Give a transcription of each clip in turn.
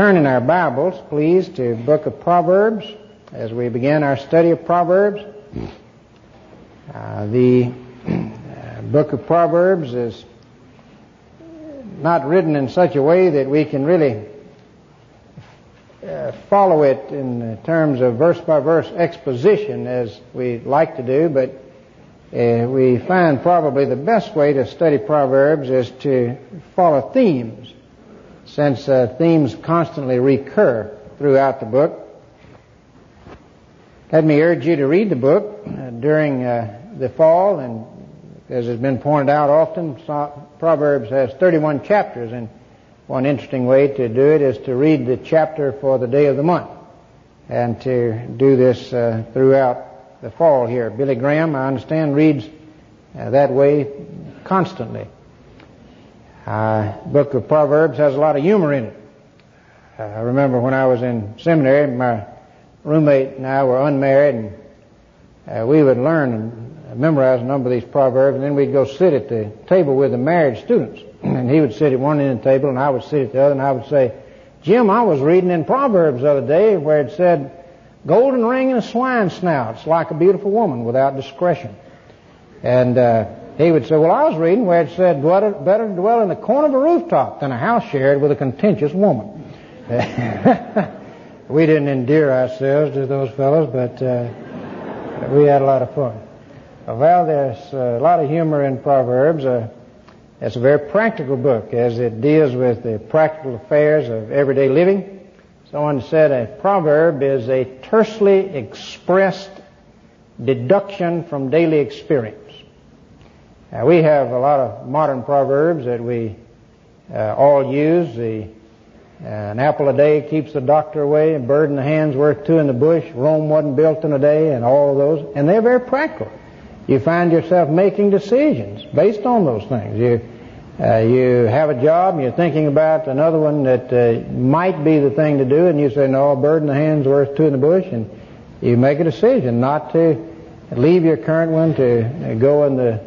turn in our Bibles, please, to book of Proverbs as we begin our study of Proverbs. Uh, the uh, book of Proverbs is not written in such a way that we can really uh, follow it in terms of verse by verse exposition as we like to do, but uh, we find probably the best way to study Proverbs is to follow themes, since uh, themes constantly recur throughout the book. Let me urge you to read the book uh, during uh, the fall, and as has been pointed out often, Proverbs has 31 chapters, and one interesting way to do it is to read the chapter for the day of the month, and to do this uh, throughout the fall here. Billy Graham, I understand, reads uh, that way constantly. Uh, book of Proverbs has a lot of humor in it. Uh, I remember when I was in seminary, my roommate and I were unmarried, and uh, we would learn and memorize a number of these proverbs, and then we'd go sit at the table with the married students. and he would sit at one end of the table, and I would sit at the other, and I would say, Jim, I was reading in Proverbs the other day where it said, golden ring and a swine snout. It's like a beautiful woman without discretion. And uh, he would say, well, I was reading where it said, better to dwell in the corner of a rooftop than a house shared with a contentious woman. we didn't endear ourselves to those fellows, but uh, we had a lot of fun. Well, there's a lot of humor in Proverbs. Uh, it's a very practical book as it deals with the practical affairs of everyday living. Someone said a proverb is a tersely expressed deduction from daily experience. We have a lot of modern proverbs that we uh, all use. The uh, an apple a day keeps the doctor away, a bird in the hand's worth two in the bush, Rome wasn't built in a day, and all of those. And they're very practical you find yourself making decisions based on those things. You uh, you have a job, and you're thinking about another one that uh, might be the thing to do, and you say, no, a bird in the hand's worth two in the bush, and you make a decision not to leave your current one to go in the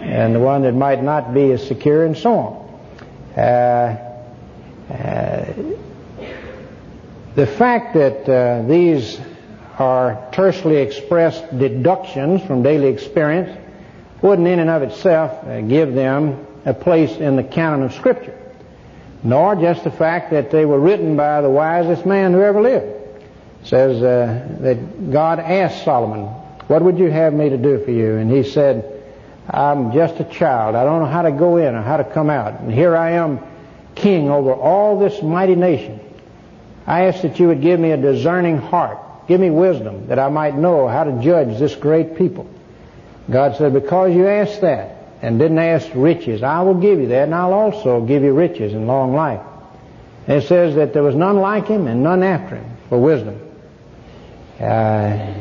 and the one that might not be as secure, and so on. Uh, uh the fact that uh, these are tersely expressed deductions from daily experience wouldn't in and of itself uh, give them a place in the canon of Scripture, nor just the fact that they were written by the wisest man who ever lived. It says uh, that God asked Solomon, What would you have me to do for you? And he said, I'm just a child. I don't know how to go in or how to come out. And here I am, king over all this mighty nation. I ask that you would give me a discerning heart. Give me wisdom that I might know how to judge this great people. God said, Because you asked that, and didn't ask riches. I will give you that, and I'll also give you riches and long life. And it says that there was none like him and none after him for wisdom. Uh,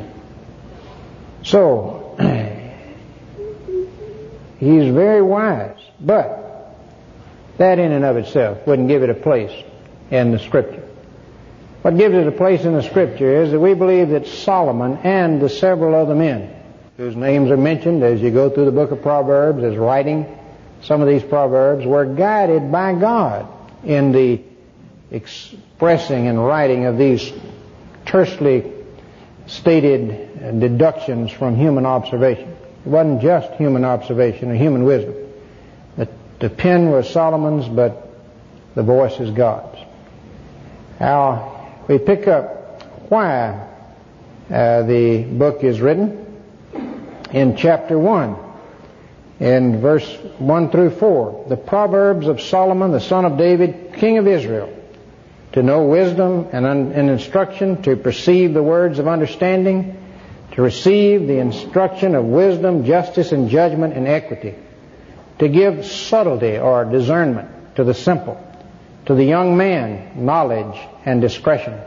so, he's very wise, but that in and of itself wouldn't give it a place in the Scripture. What gives it a place in the Scripture is that we believe that Solomon and the several other men whose names are mentioned as you go through the book of Proverbs as writing some of these Proverbs were guided by God in the expressing and writing of these tersely stated deductions from human observation. It wasn't just human observation or human wisdom. The, the pen was Solomon's, but the voice is God's. Now, we pick up why uh, the book is written in chapter 1, in verse 1 through 4. The Proverbs of Solomon, the son of David, king of Israel, to know wisdom and, and instruction, to perceive the words of understanding, to receive the instruction of wisdom, justice, and judgment and equity, to give subtlety or discernment to the simple, to the young man knowledge and discretion.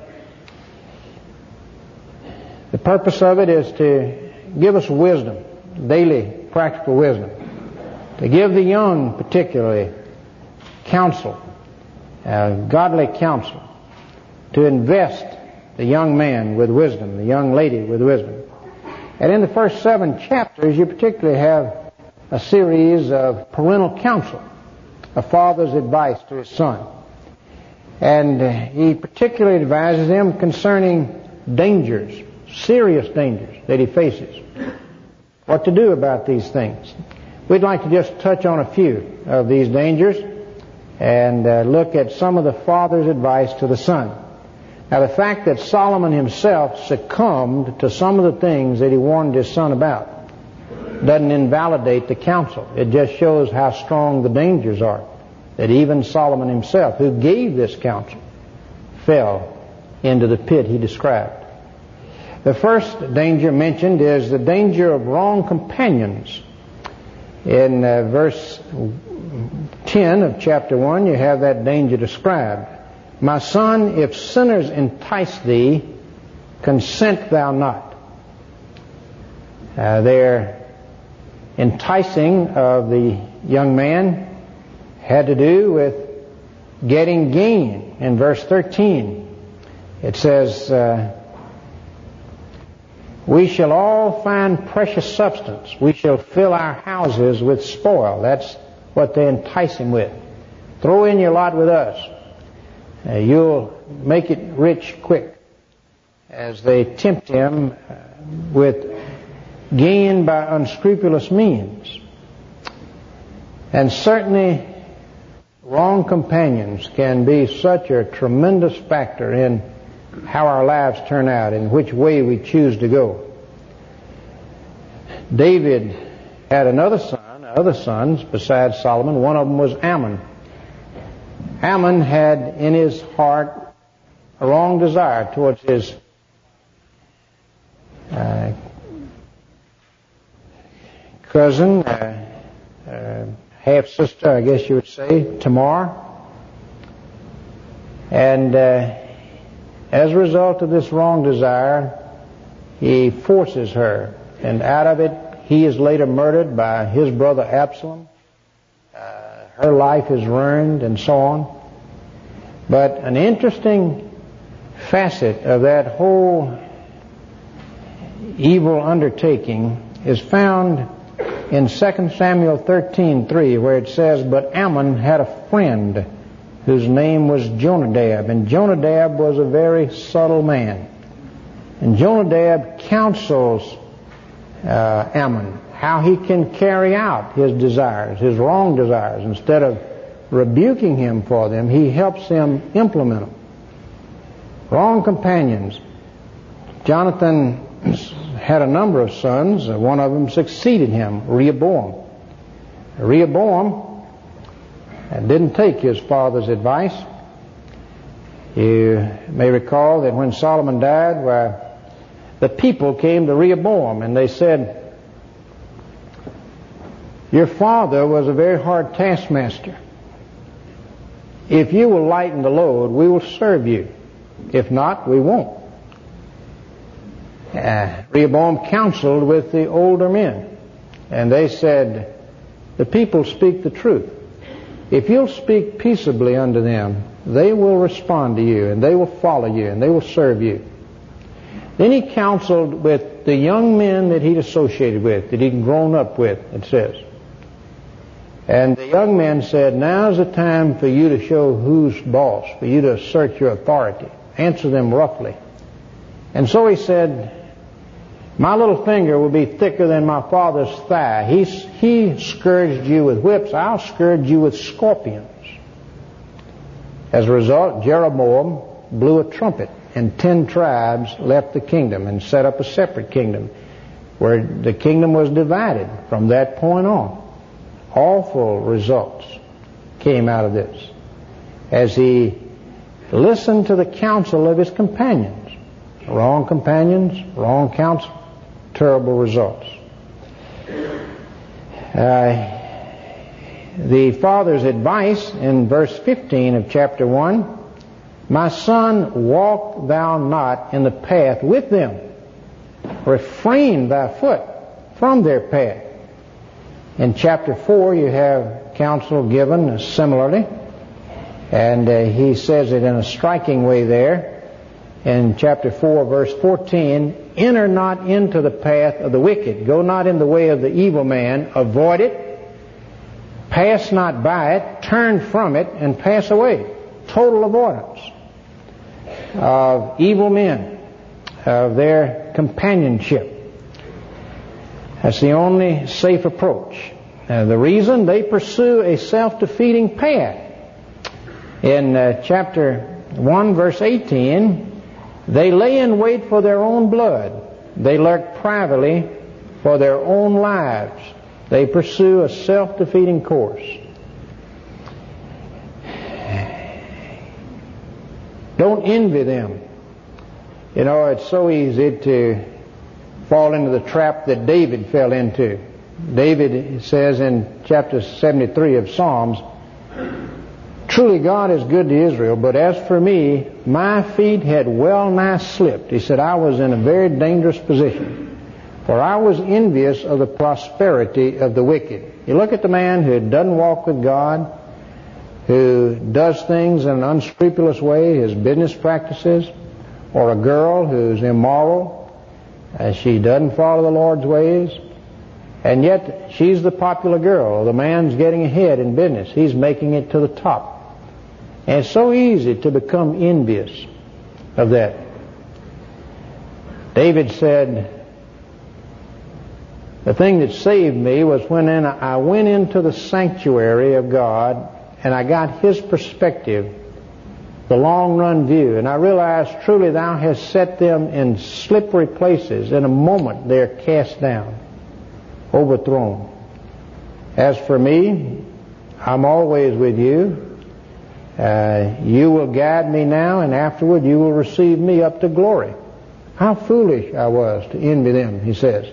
The purpose of it is to give us wisdom, daily practical wisdom. To give the young, particularly, counsel, uh, godly counsel. To invest the young man with wisdom, the young lady with wisdom. And in the first seven chapters, you particularly have a series of parental counsel, a father's advice to his son. And he particularly advises him concerning dangers, serious dangers that he faces. What to do about these things. We'd like to just touch on a few of these dangers and uh, look at some of the father's advice to the son. Now, the fact that Solomon himself succumbed to some of the things that he warned his son about doesn't invalidate the counsel. It just shows how strong the dangers are. That even Solomon himself, who gave this counsel, fell into the pit he described. The first danger mentioned is the danger of wrong companions. In uh, verse 10 of chapter 1, you have that danger described. My son, if sinners entice thee, consent thou not. Uh, their enticing of the young man had to do with getting gain. In verse 13, it says, uh, we shall all find precious substance. We shall fill our houses with spoil. That's what they entice him with. Throw in your lot with us. Uh, you'll make it rich quick. As they tempt him uh, with gain by unscrupulous means. And certainly, wrong companions can be such a tremendous factor in how our lives turn out and which way we choose to go. David had another son, other sons besides Solomon. One of them was Amnon. Amnon had in his heart a wrong desire towards his uh, cousin, uh, uh, half sister, I guess you would say, Tamar. And uh, as a result of this wrong desire, he forces her, and out of it, he is later murdered by his brother Absalom. Her life is ruined, and so on. But an interesting facet of that whole evil undertaking is found in 2 Samuel 13:3 where it says but Amnon had a friend whose name was Jonadab. And Jonadab was a very subtle man. And Jonadab counsels uh, Amnon how he can carry out his desires, his wrong desires. Instead of rebuking him for them, he helps him implement them. Wrong companions. Jonathan had a number of sons. One of them succeeded him, Rehoboam. Rehoboam and didn't take his father's advice. You may recall that when Solomon died, the people came to Rehoboam and they said, Your father was a very hard taskmaster. If you will lighten the load, we will serve you. If not, we won't. Uh, Rehoboam counseled with the older men, and they said, The people speak the truth. If you'll speak peaceably unto them, they will respond to you, and they will follow you, and they will serve you. Then he counseled with the young men that he'd associated with, that he'd grown up with, it says. And the young man said, now's the time for you to show who's boss, for you to assert your authority. Answer them roughly. And so he said, my little finger will be thicker than my father's thigh. He, he scourged you with whips. I'll scourge you with scorpions. As a result, Jeroboam blew a trumpet, and ten tribes left the kingdom and set up a separate kingdom, where the kingdom was divided from that point on. Awful results came out of this as he listened to the counsel of his companions. Wrong companions, wrong counsel terrible results. Uh, the father's advice in verse 15 of chapter 1 My son, walk thou not in the path with them, refrain thy foot from their path. In chapter 4, you have counsel given similarly, and uh, he says it in a striking way there in chapter 4, verse 14, enter not into the path of the wicked. Go not in the way of the evil man. Avoid it. Pass not by it. Turn from it and pass away. total avoidance of evil men, of their companionship. That's the only safe approach. Uh, the reason they pursue a self-defeating path. In uh, chapter 1 verse 18, they lay in wait for their own blood. They lurk privately for their own lives. They pursue a self-defeating course. Don't envy them. You know, it's so easy to fall into the trap that David fell into. David says in chapter 73 of Psalms, Truly God is good to Israel, but as for me, my feet had well nigh slipped. He said, I was in a very dangerous position, for I was envious of the prosperity of the wicked. You look at the man who doesn't walk with God, who does things in an unscrupulous way, his business practices, or a girl who's immoral, as she doesn't follow the Lord's ways, and yet she's the popular girl. The man's getting ahead in business. He's making it to the top. And it's so easy to become envious of that. David said, the thing that saved me was when I went into the sanctuary of God and I got His perspective the long run view. And I realize truly thou hast set them in slippery places. In a moment they are cast down, overthrown. As for me, I'm always with you. Uh, you will guide me now, and afterward you will receive me up to glory. How foolish I was to envy them, he says.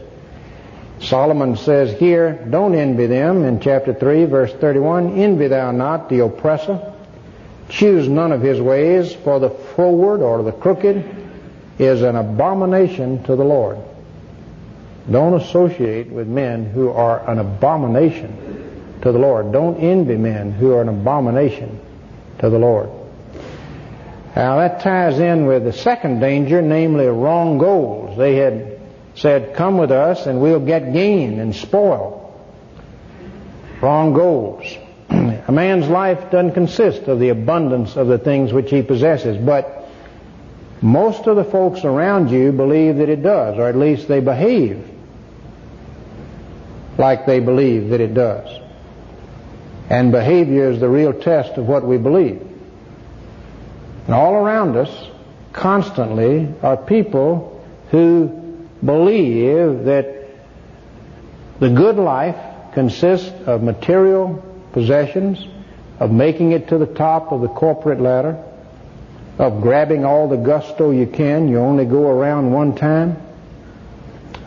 Solomon says here, don't envy them in chapter 3, verse 31. Envy thou not the oppressor Choose none of his ways, for the froward or the crooked is an abomination to the Lord. Don't associate with men who are an abomination to the Lord. Don't envy men who are an abomination to the Lord. Now that ties in with the second danger, namely wrong goals. They had said, come with us and we'll get gain and spoil. Wrong goals. A man's life doesn't consist of the abundance of the things which he possesses, but most of the folks around you believe that it does, or at least they behave like they believe that it does. And behavior is the real test of what we believe. And all around us, constantly, are people who believe that the good life consists of material possessions, of making it to the top of the corporate ladder, of grabbing all the gusto you can. You only go around one time.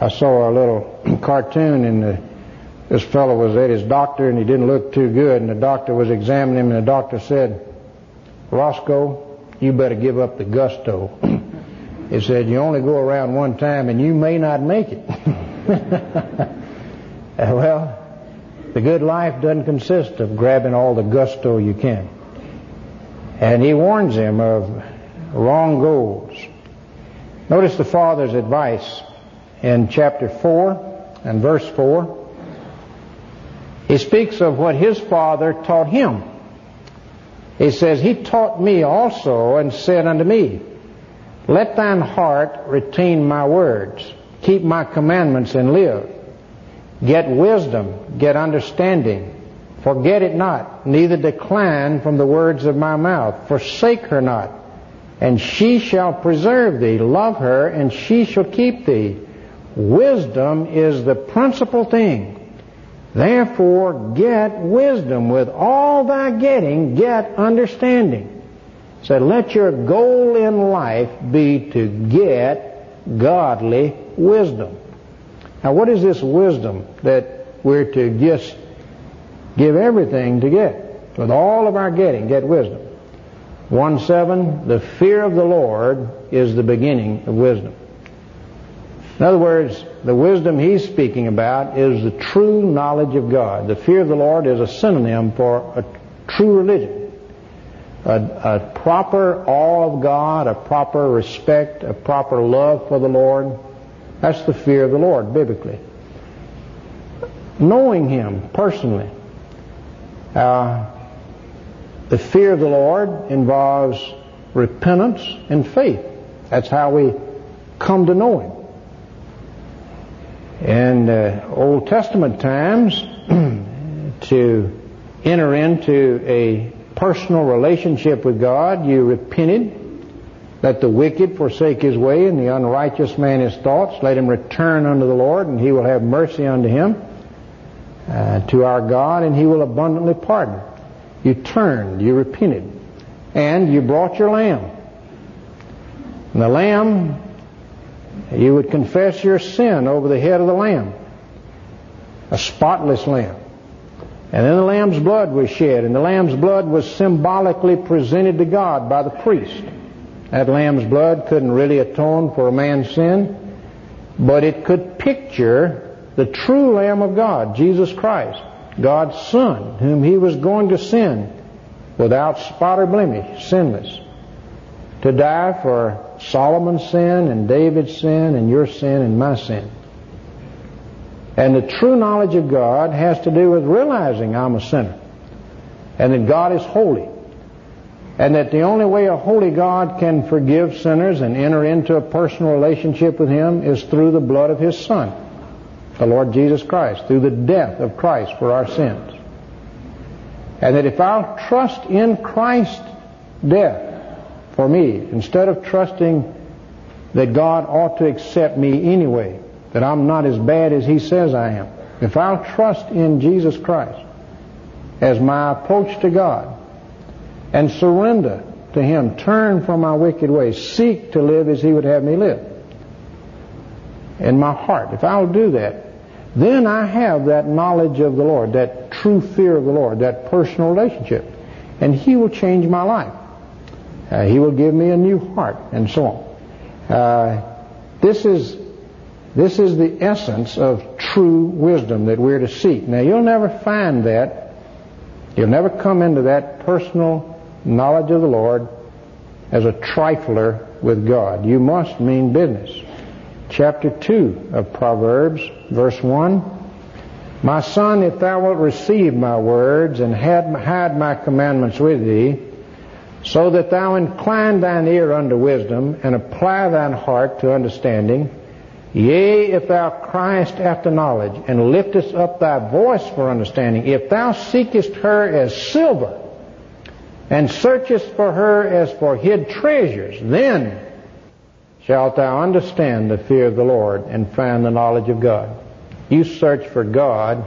I saw a little cartoon and the, this fellow was at his doctor and he didn't look too good and the doctor was examining him and the doctor said, Roscoe, you better give up the gusto. he said, you only go around one time and you may not make it. well, the good life doesn't consist of grabbing all the gusto you can. And he warns him of wrong goals. Notice the Father's advice in chapter 4 and verse 4. He speaks of what his Father taught him. He says, He taught me also and said unto me, Let thine heart retain my words, keep my commandments and live. Get wisdom, get understanding. Forget it not, neither decline from the words of my mouth. Forsake her not, and she shall preserve thee. Love her, and she shall keep thee. Wisdom is the principal thing. Therefore, get wisdom. With all thy getting, get understanding. So let your goal in life be to get godly wisdom. Now, what is this wisdom that we're to just give everything to get? With all of our getting, get wisdom. 1 7, the fear of the Lord is the beginning of wisdom. In other words, the wisdom he's speaking about is the true knowledge of God. The fear of the Lord is a synonym for a true religion. A, a proper awe of God, a proper respect, a proper love for the Lord, that's the fear of the Lord, biblically. Knowing Him personally. Uh, The fear of the Lord involves repentance and faith. That's how we come to know Him. In uh, Old Testament times, to enter into a personal relationship with God, you repented. Let the wicked forsake his way and the unrighteous man his thoughts. Let him return unto the Lord and he will have mercy unto him. Uh, to our God and he will abundantly pardon. You turned, you repented, and you brought your lamb. And the lamb, you would confess your sin over the head of the lamb. A spotless lamb. And then the lamb's blood was shed, and the lamb's blood was symbolically presented to God by the priest. That lamb's blood couldn't really atone for a man's sin, but it could picture the true Lamb of God, Jesus Christ, God's Son, whom he was going to send without spot or blemish, sinless, to die for Solomon's sin and David's sin and your sin and my sin. And the true knowledge of God has to do with realizing I'm a sinner and that God is holy and that the only way a holy God can forgive sinners and enter into a personal relationship with Him is through the blood of His Son, the Lord Jesus Christ, through the death of Christ for our sins. And that if I'll trust in Christ's death for me, instead of trusting that God ought to accept me anyway, that I'm not as bad as He says I am, if I'll trust in Jesus Christ as my approach to God and surrender to Him, turn from my wicked ways, seek to live as He would have me live in my heart, if I'll do that, then I have that knowledge of the Lord, that true fear of the Lord, that personal relationship. And He will change my life. Uh, he will give me a new heart, and so on. Uh, this is this is the essence of true wisdom that we're to seek. Now, you'll never find that. You'll never come into that personal knowledge of the Lord as a trifler with God. You must mean business. Chapter 2 of Proverbs, verse 1. My son, if thou wilt receive my words and hide my commandments with thee, so that thou incline thine ear unto wisdom and apply thine heart to understanding, Yea, if thou criest after knowledge, and liftest up thy voice for understanding, if thou seekest her as silver, and searchest for her as for hid treasures, then shalt thou understand the fear of the Lord and find the knowledge of God. You search for God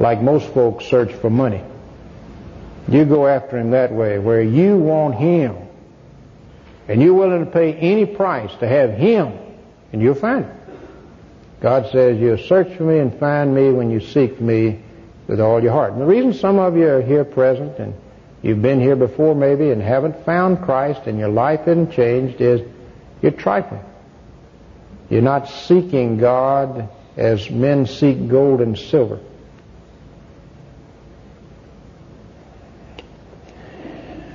like most folks search for money. You go after him that way, where you want him, and you're willing to pay any price to have him and you'll find Him. God says, You'll search for me and find me when you seek me with all your heart. And the reason some of you are here present and you've been here before maybe and haven't found Christ and your life isn't changed is you're trifling. You're not seeking God as men seek gold and silver.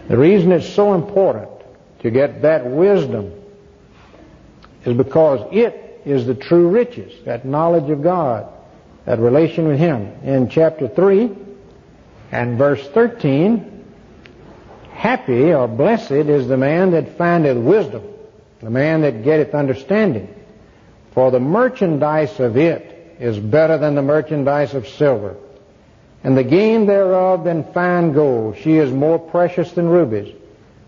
The reason it's so important to get that wisdom is because it is the true riches, that knowledge of God, that relation with Him. In chapter 3 and verse 13, happy or blessed is the man that findeth wisdom, the man that getteth understanding. For the merchandise of it is better than the merchandise of silver, and the gain thereof than fine gold. She is more precious than rubies,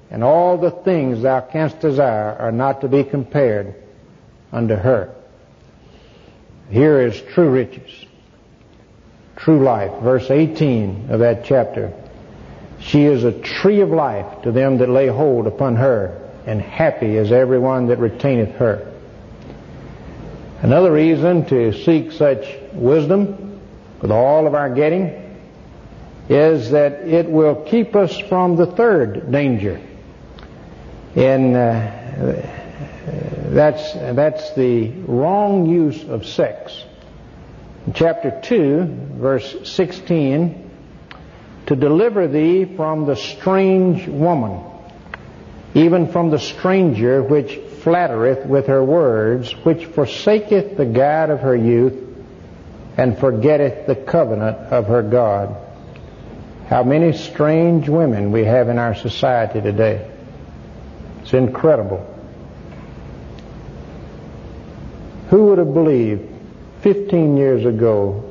and all the things thou canst desire are not to be compared unto her. Here is true riches, true life. Verse 18 of that chapter. She is a tree of life to them that lay hold upon her, and happy is everyone that retaineth her. Another reason to seek such wisdom with all of our getting is that it will keep us from the third danger. And uh, that's, that's the wrong use of sex. In chapter 2, verse 16, to deliver thee from the strange woman, even from the stranger which flattereth with her words, which forsaketh the God of her youth, and forgetteth the covenant of her God. how many strange women we have in our society today. It's incredible. Who would have believed 15 years ago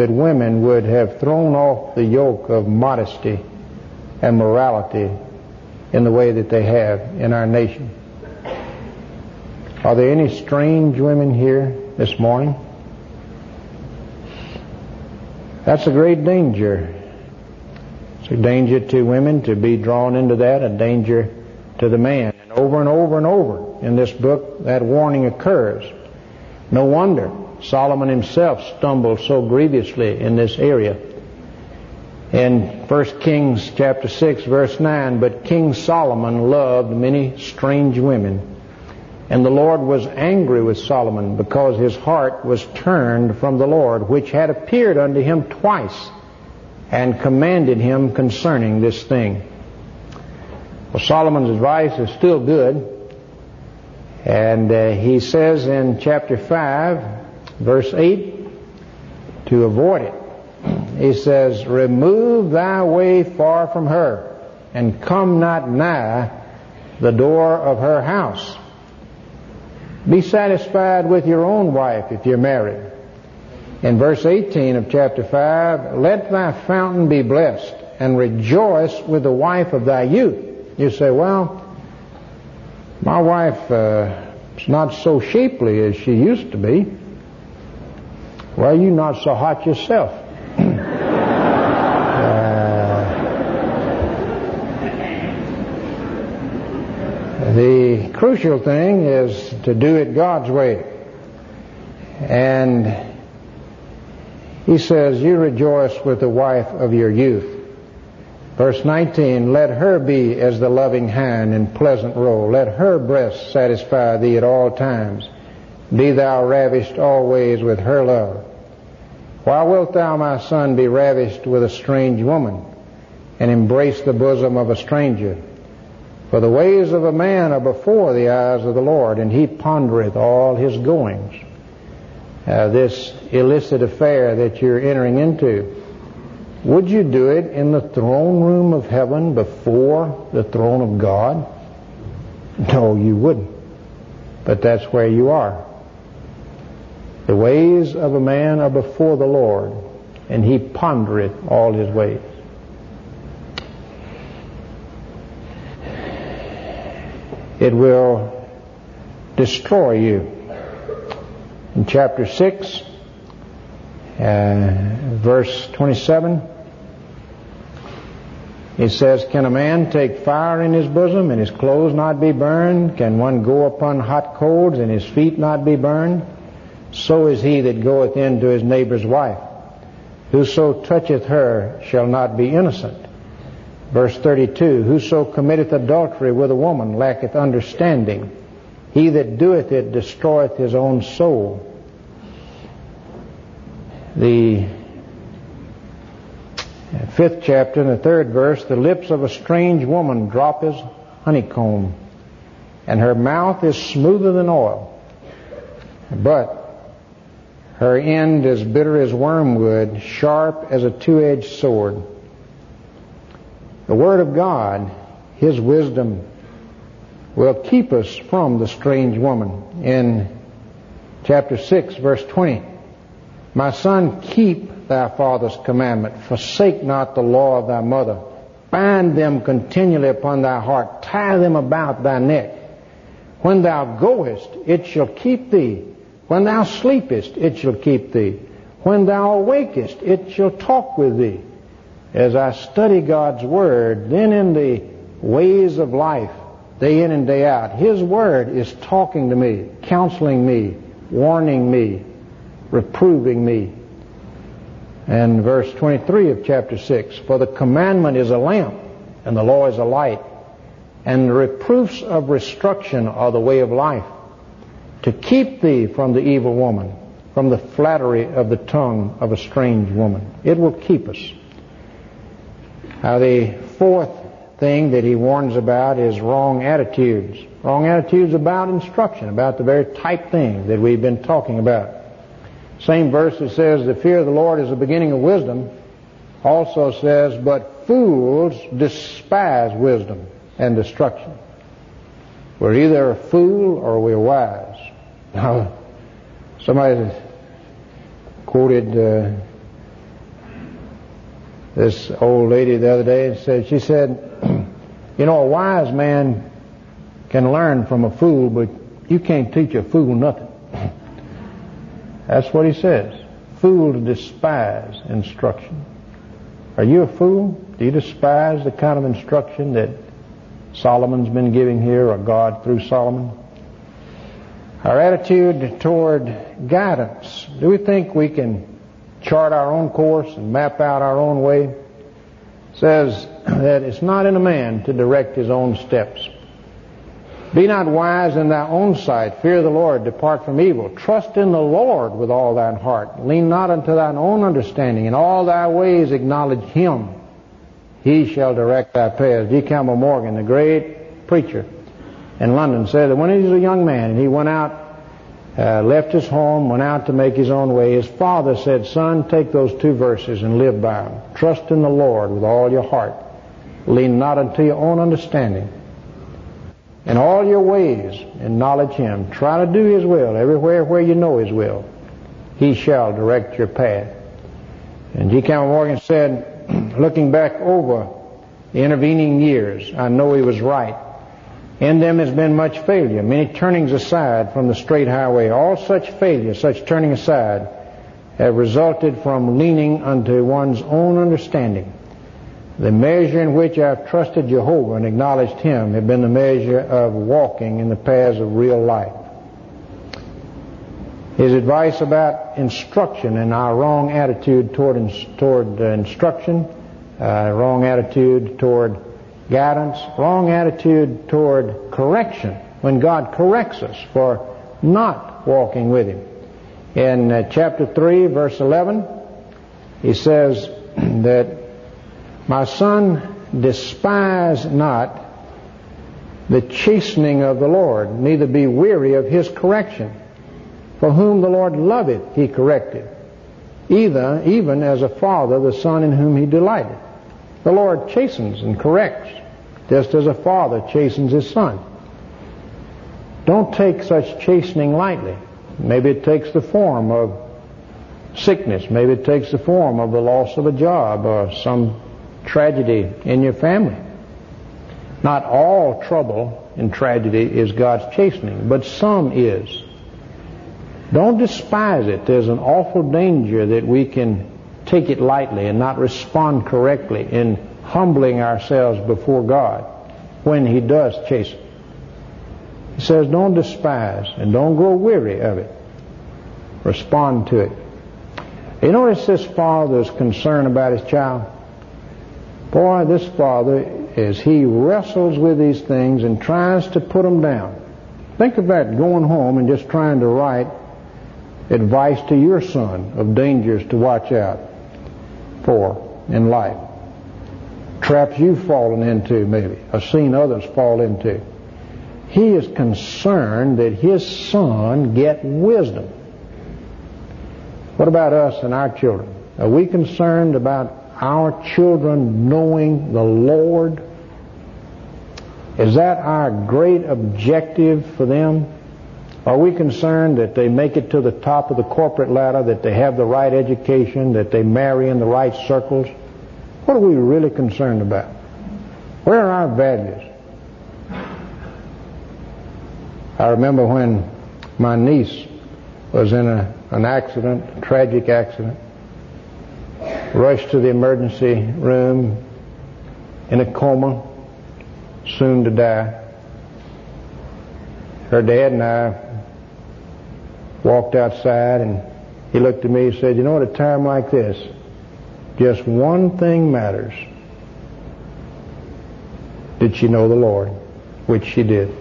that women would have thrown off the yoke of modesty and morality in the way that they have in our nation? Are there any strange women here this morning? That's a great danger. It's a danger to women to be drawn into that, a danger to the man. And over and over and over in this book, that warning occurs. No wonder Solomon himself stumbled so grievously in this area. In 1 Kings chapter 6 verse 9, but King Solomon loved many strange women. And the Lord was angry with Solomon because his heart was turned from the Lord, which had appeared unto him twice and commanded him concerning this thing. Well, Solomon's advice is still good. And uh, he says in chapter 5, verse 8, to avoid it, he says, Remove thy way far from her, and come not nigh the door of her house. Be satisfied with your own wife if you're married. In verse 18 of chapter 5, let thy fountain be blessed, and rejoice with the wife of thy youth. You say, well, my wife uh, is not so shapely as she used to be. Well, you're not so hot yourself. uh, the crucial thing is to do it God's way. And he says, You rejoice with the wife of your youth. Verse 19, let her be as the loving hind in pleasant roe. Let her breast satisfy thee at all times. Be thou ravished always with her love. Why wilt thou, my son, be ravished with a strange woman and embrace the bosom of a stranger? For the ways of a man are before the eyes of the Lord, and he pondereth all his goings. Uh, this illicit affair that you're entering into, would you do it in the throne room of heaven before the throne of God? No, you wouldn't. But that's where you are. The ways of a man are before the Lord, and he pondereth all his ways. It will destroy you. In chapter 6, uh, verse 27, it says, Can a man take fire in his bosom and his clothes not be burned? Can one go upon hot coals and his feet not be burned? So is he that goeth in to his neighbor's wife. Whoso toucheth her shall not be innocent. Verse 32, Whoso committeth adultery with a woman lacketh understanding. He that doeth it destroyeth his own soul. The fifth chapter, in the third verse, the lips of a strange woman drop as honeycomb, and her mouth is smoother than oil. But her end is bitter as wormwood, sharp as a two-edged sword. The Word of God, His wisdom, will keep us from the strange woman. In chapter 6, verse 20, My son, keep thy father's commandment. Forsake not the law of thy mother. Bind them continually upon thy heart. Tie them about thy neck. When thou goest, it shall keep thee. When thou sleepest, it shall keep thee. When thou awakest, it shall talk with thee. As I study God's Word, then in the ways of life, day in and day out, His Word is talking to me, counseling me, warning me, reproving me. And verse 23 of chapter 6, For the commandment is a lamp, and the law is a light, and the reproofs of destruction are the way of life, to keep thee from the evil woman, from the flattery of the tongue of a strange woman. It will keep us. Now the fourth thing that he warns about is wrong attitudes. Wrong attitudes about instruction, about the very type thing that we've been talking about. Same verse that says, The fear of the Lord is the beginning of wisdom, also says, but fools despise wisdom and destruction. We're either a fool or we're wise. Now, somebody quoted uh, this old lady the other day and said, she said, you know, a wise man can learn from a fool, but you can't teach a fool nothing. That's what he says. Fools despise instruction. Are you a fool? Do you despise the kind of instruction that Solomon's been giving here, or God through Solomon? Our attitude toward guidance. Do we think we can chart our own course and map out our own way? It says that it's not in a man to direct his own steps. Be not wise in thy own sight. Fear the Lord. Depart from evil. Trust in the Lord with all thine heart. Lean not unto thine own understanding. In all thy ways acknowledge him. He shall direct thy paths. G. Campbell Morgan, the great preacher in London, said that when he was a young man and he went out, uh, left his home, went out to make his own way, his father said, Son, take those two verses and live by them. Trust in the Lord with all your heart. Lean not unto your own understanding in all your ways acknowledge him. Try to do his will everywhere where you know his will. He shall direct your path. And G. Campbell Morgan said, looking back over the intervening years, I know he was right. In them has been much failure, many turnings aside from the straight highway. All such failure, such turning aside, have resulted from leaning unto one's own understanding the measure in which I've trusted Jehovah and acknowledged Him have been the measure of walking in the paths of real life. His advice about instruction and our wrong attitude toward, toward uh, instruction, uh, wrong attitude toward guidance, wrong attitude toward correction when God corrects us for not walking with Him. In uh, chapter 3, verse 11, he says that my son, despise not the chastening of the Lord, neither be weary of his correction. For whom the Lord loveth, he corrected. Either, even as a father, the son in whom he delighted. The Lord chastens and corrects, just as a father chastens his son. Don't take such chastening lightly. Maybe it takes the form of sickness. Maybe it takes the form of the loss of a job or some tragedy in your family. Not all trouble and tragedy is God's chastening, but some is. Don't despise it. There's an awful danger that we can take it lightly and not respond correctly in humbling ourselves before God when He does chasten. He says, don't despise and don't grow weary of it. Respond to it. You notice this father's concern about his child? Boy, this father, as he wrestles with these things and tries to put them down. Think of that going home and just trying to write advice to your son of dangers to watch out for in life. Traps you've fallen into, maybe, or seen others fall into. He is concerned that his son get wisdom. What about us and our children? Are we concerned about our children knowing the Lord? Is that our great objective for them? Are we concerned that they make it to the top of the corporate ladder, that they have the right education, that they marry in the right circles? What are we really concerned about? Where are our values? I remember when my niece was in a, an accident, a tragic accident rushed to the emergency room in a coma, soon to die. Her dad and I walked outside and he looked at me and said, you know, at a time like this, just one thing matters. Did she know the Lord? Which she did.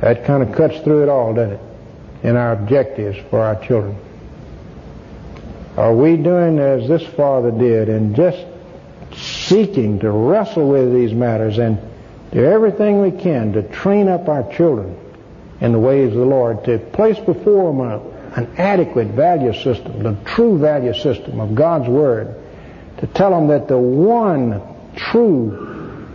That kind of cuts through it all, doesn't it? In our objectives for our children. Are we doing as this father did and just seeking to wrestle with these matters and do everything we can to train up our children in the ways of the Lord, to place before them a, an adequate value system, the true value system of God's Word, to tell them that the one true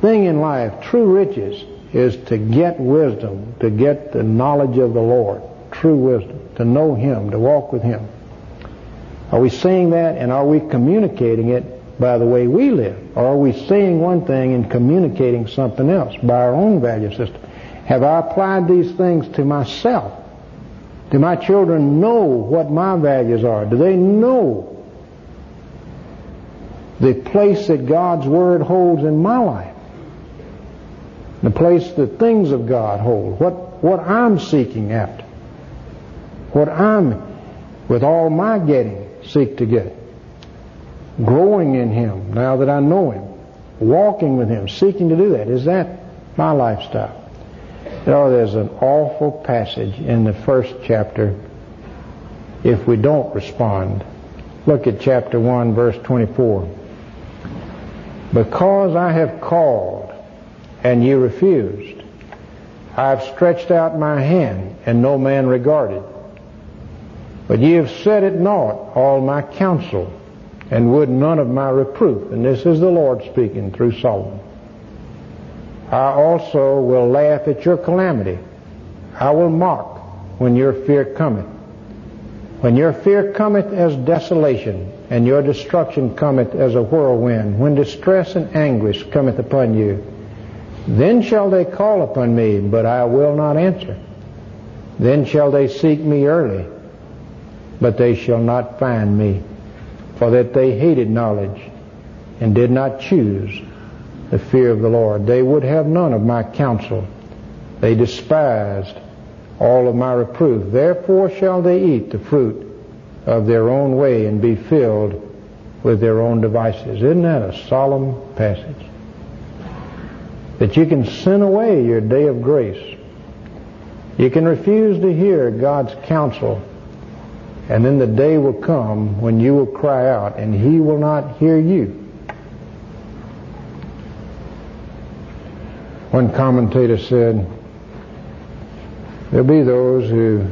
thing in life, true riches, is to get wisdom, to get the knowledge of the Lord, true wisdom, to know Him, to walk with Him. Are we saying that and are we communicating it by the way we live? Or are we saying one thing and communicating something else by our own value system? Have I applied these things to myself? Do my children know what my values are? Do they know the place that God's Word holds in my life? The place that things of God hold? What, what I'm seeking after? What I'm, with all my getting, seek to get? Growing in Him now that I know Him. Walking with Him, seeking to do that. Is that my lifestyle? You know, there's an awful passage in the first chapter if we don't respond. Look at chapter 1, verse 24. Because I have called and you refused, I have stretched out my hand and no man regarded. But ye have set at naught all my counsel and would none of my reproof. And this is the Lord speaking through Solomon. I also will laugh at your calamity. I will mock when your fear cometh. When your fear cometh as desolation, and your destruction cometh as a whirlwind, when distress and anguish cometh upon you, then shall they call upon me, but I will not answer. Then shall they seek me early, but they shall not find me, for that they hated knowledge and did not choose the fear of the Lord. They would have none of my counsel. They despised all of my reproof. Therefore shall they eat the fruit of their own way and be filled with their own devices. Isn't that a solemn passage? That you can sin away your day of grace. You can refuse to hear God's counsel, and then the day will come when you will cry out, and He will not hear you. One commentator said, There'll be those who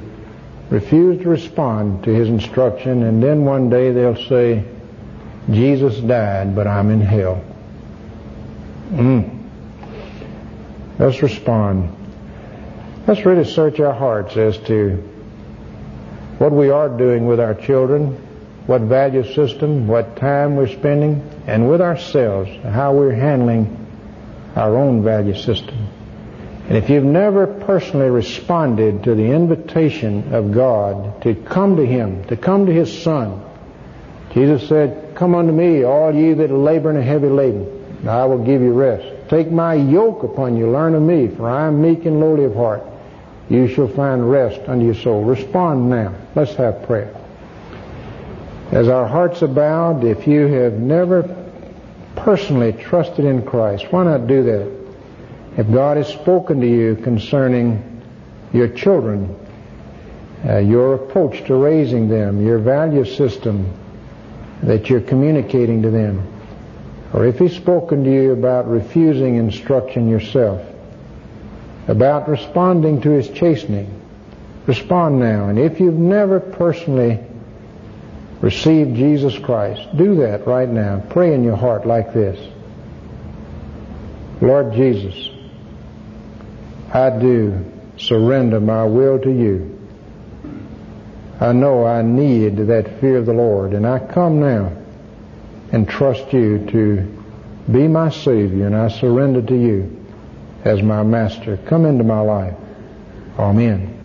refuse to respond to his instruction, and then one day they'll say, Jesus died, but I'm in hell. Mm. Let's respond. Let's really search our hearts as to what we are doing with our children, what value system, what time we're spending, and with ourselves, how we're handling our own value system. And if you've never personally responded to the invitation of God to come to Him, to come to His Son, Jesus said, Come unto me, all ye that labor and are heavy laden, and I will give you rest. Take my yoke upon you, learn of me, for I am meek and lowly of heart. You shall find rest unto your soul. Respond now. Let's have prayer. As our hearts are bowed, if you have never personally trusted in Christ, why not do that? If God has spoken to you concerning your children, uh, your approach to raising them, your value system that you're communicating to them, or if He's spoken to you about refusing instruction yourself, about responding to His chastening, respond now. And if you've never personally receive Jesus Christ, do that right now. Pray in your heart like this. Lord Jesus, I do surrender my will to you. I know I need that fear of the Lord, and I come now and trust you to be my Savior, and I surrender to you as my Master. Come into my life. Amen.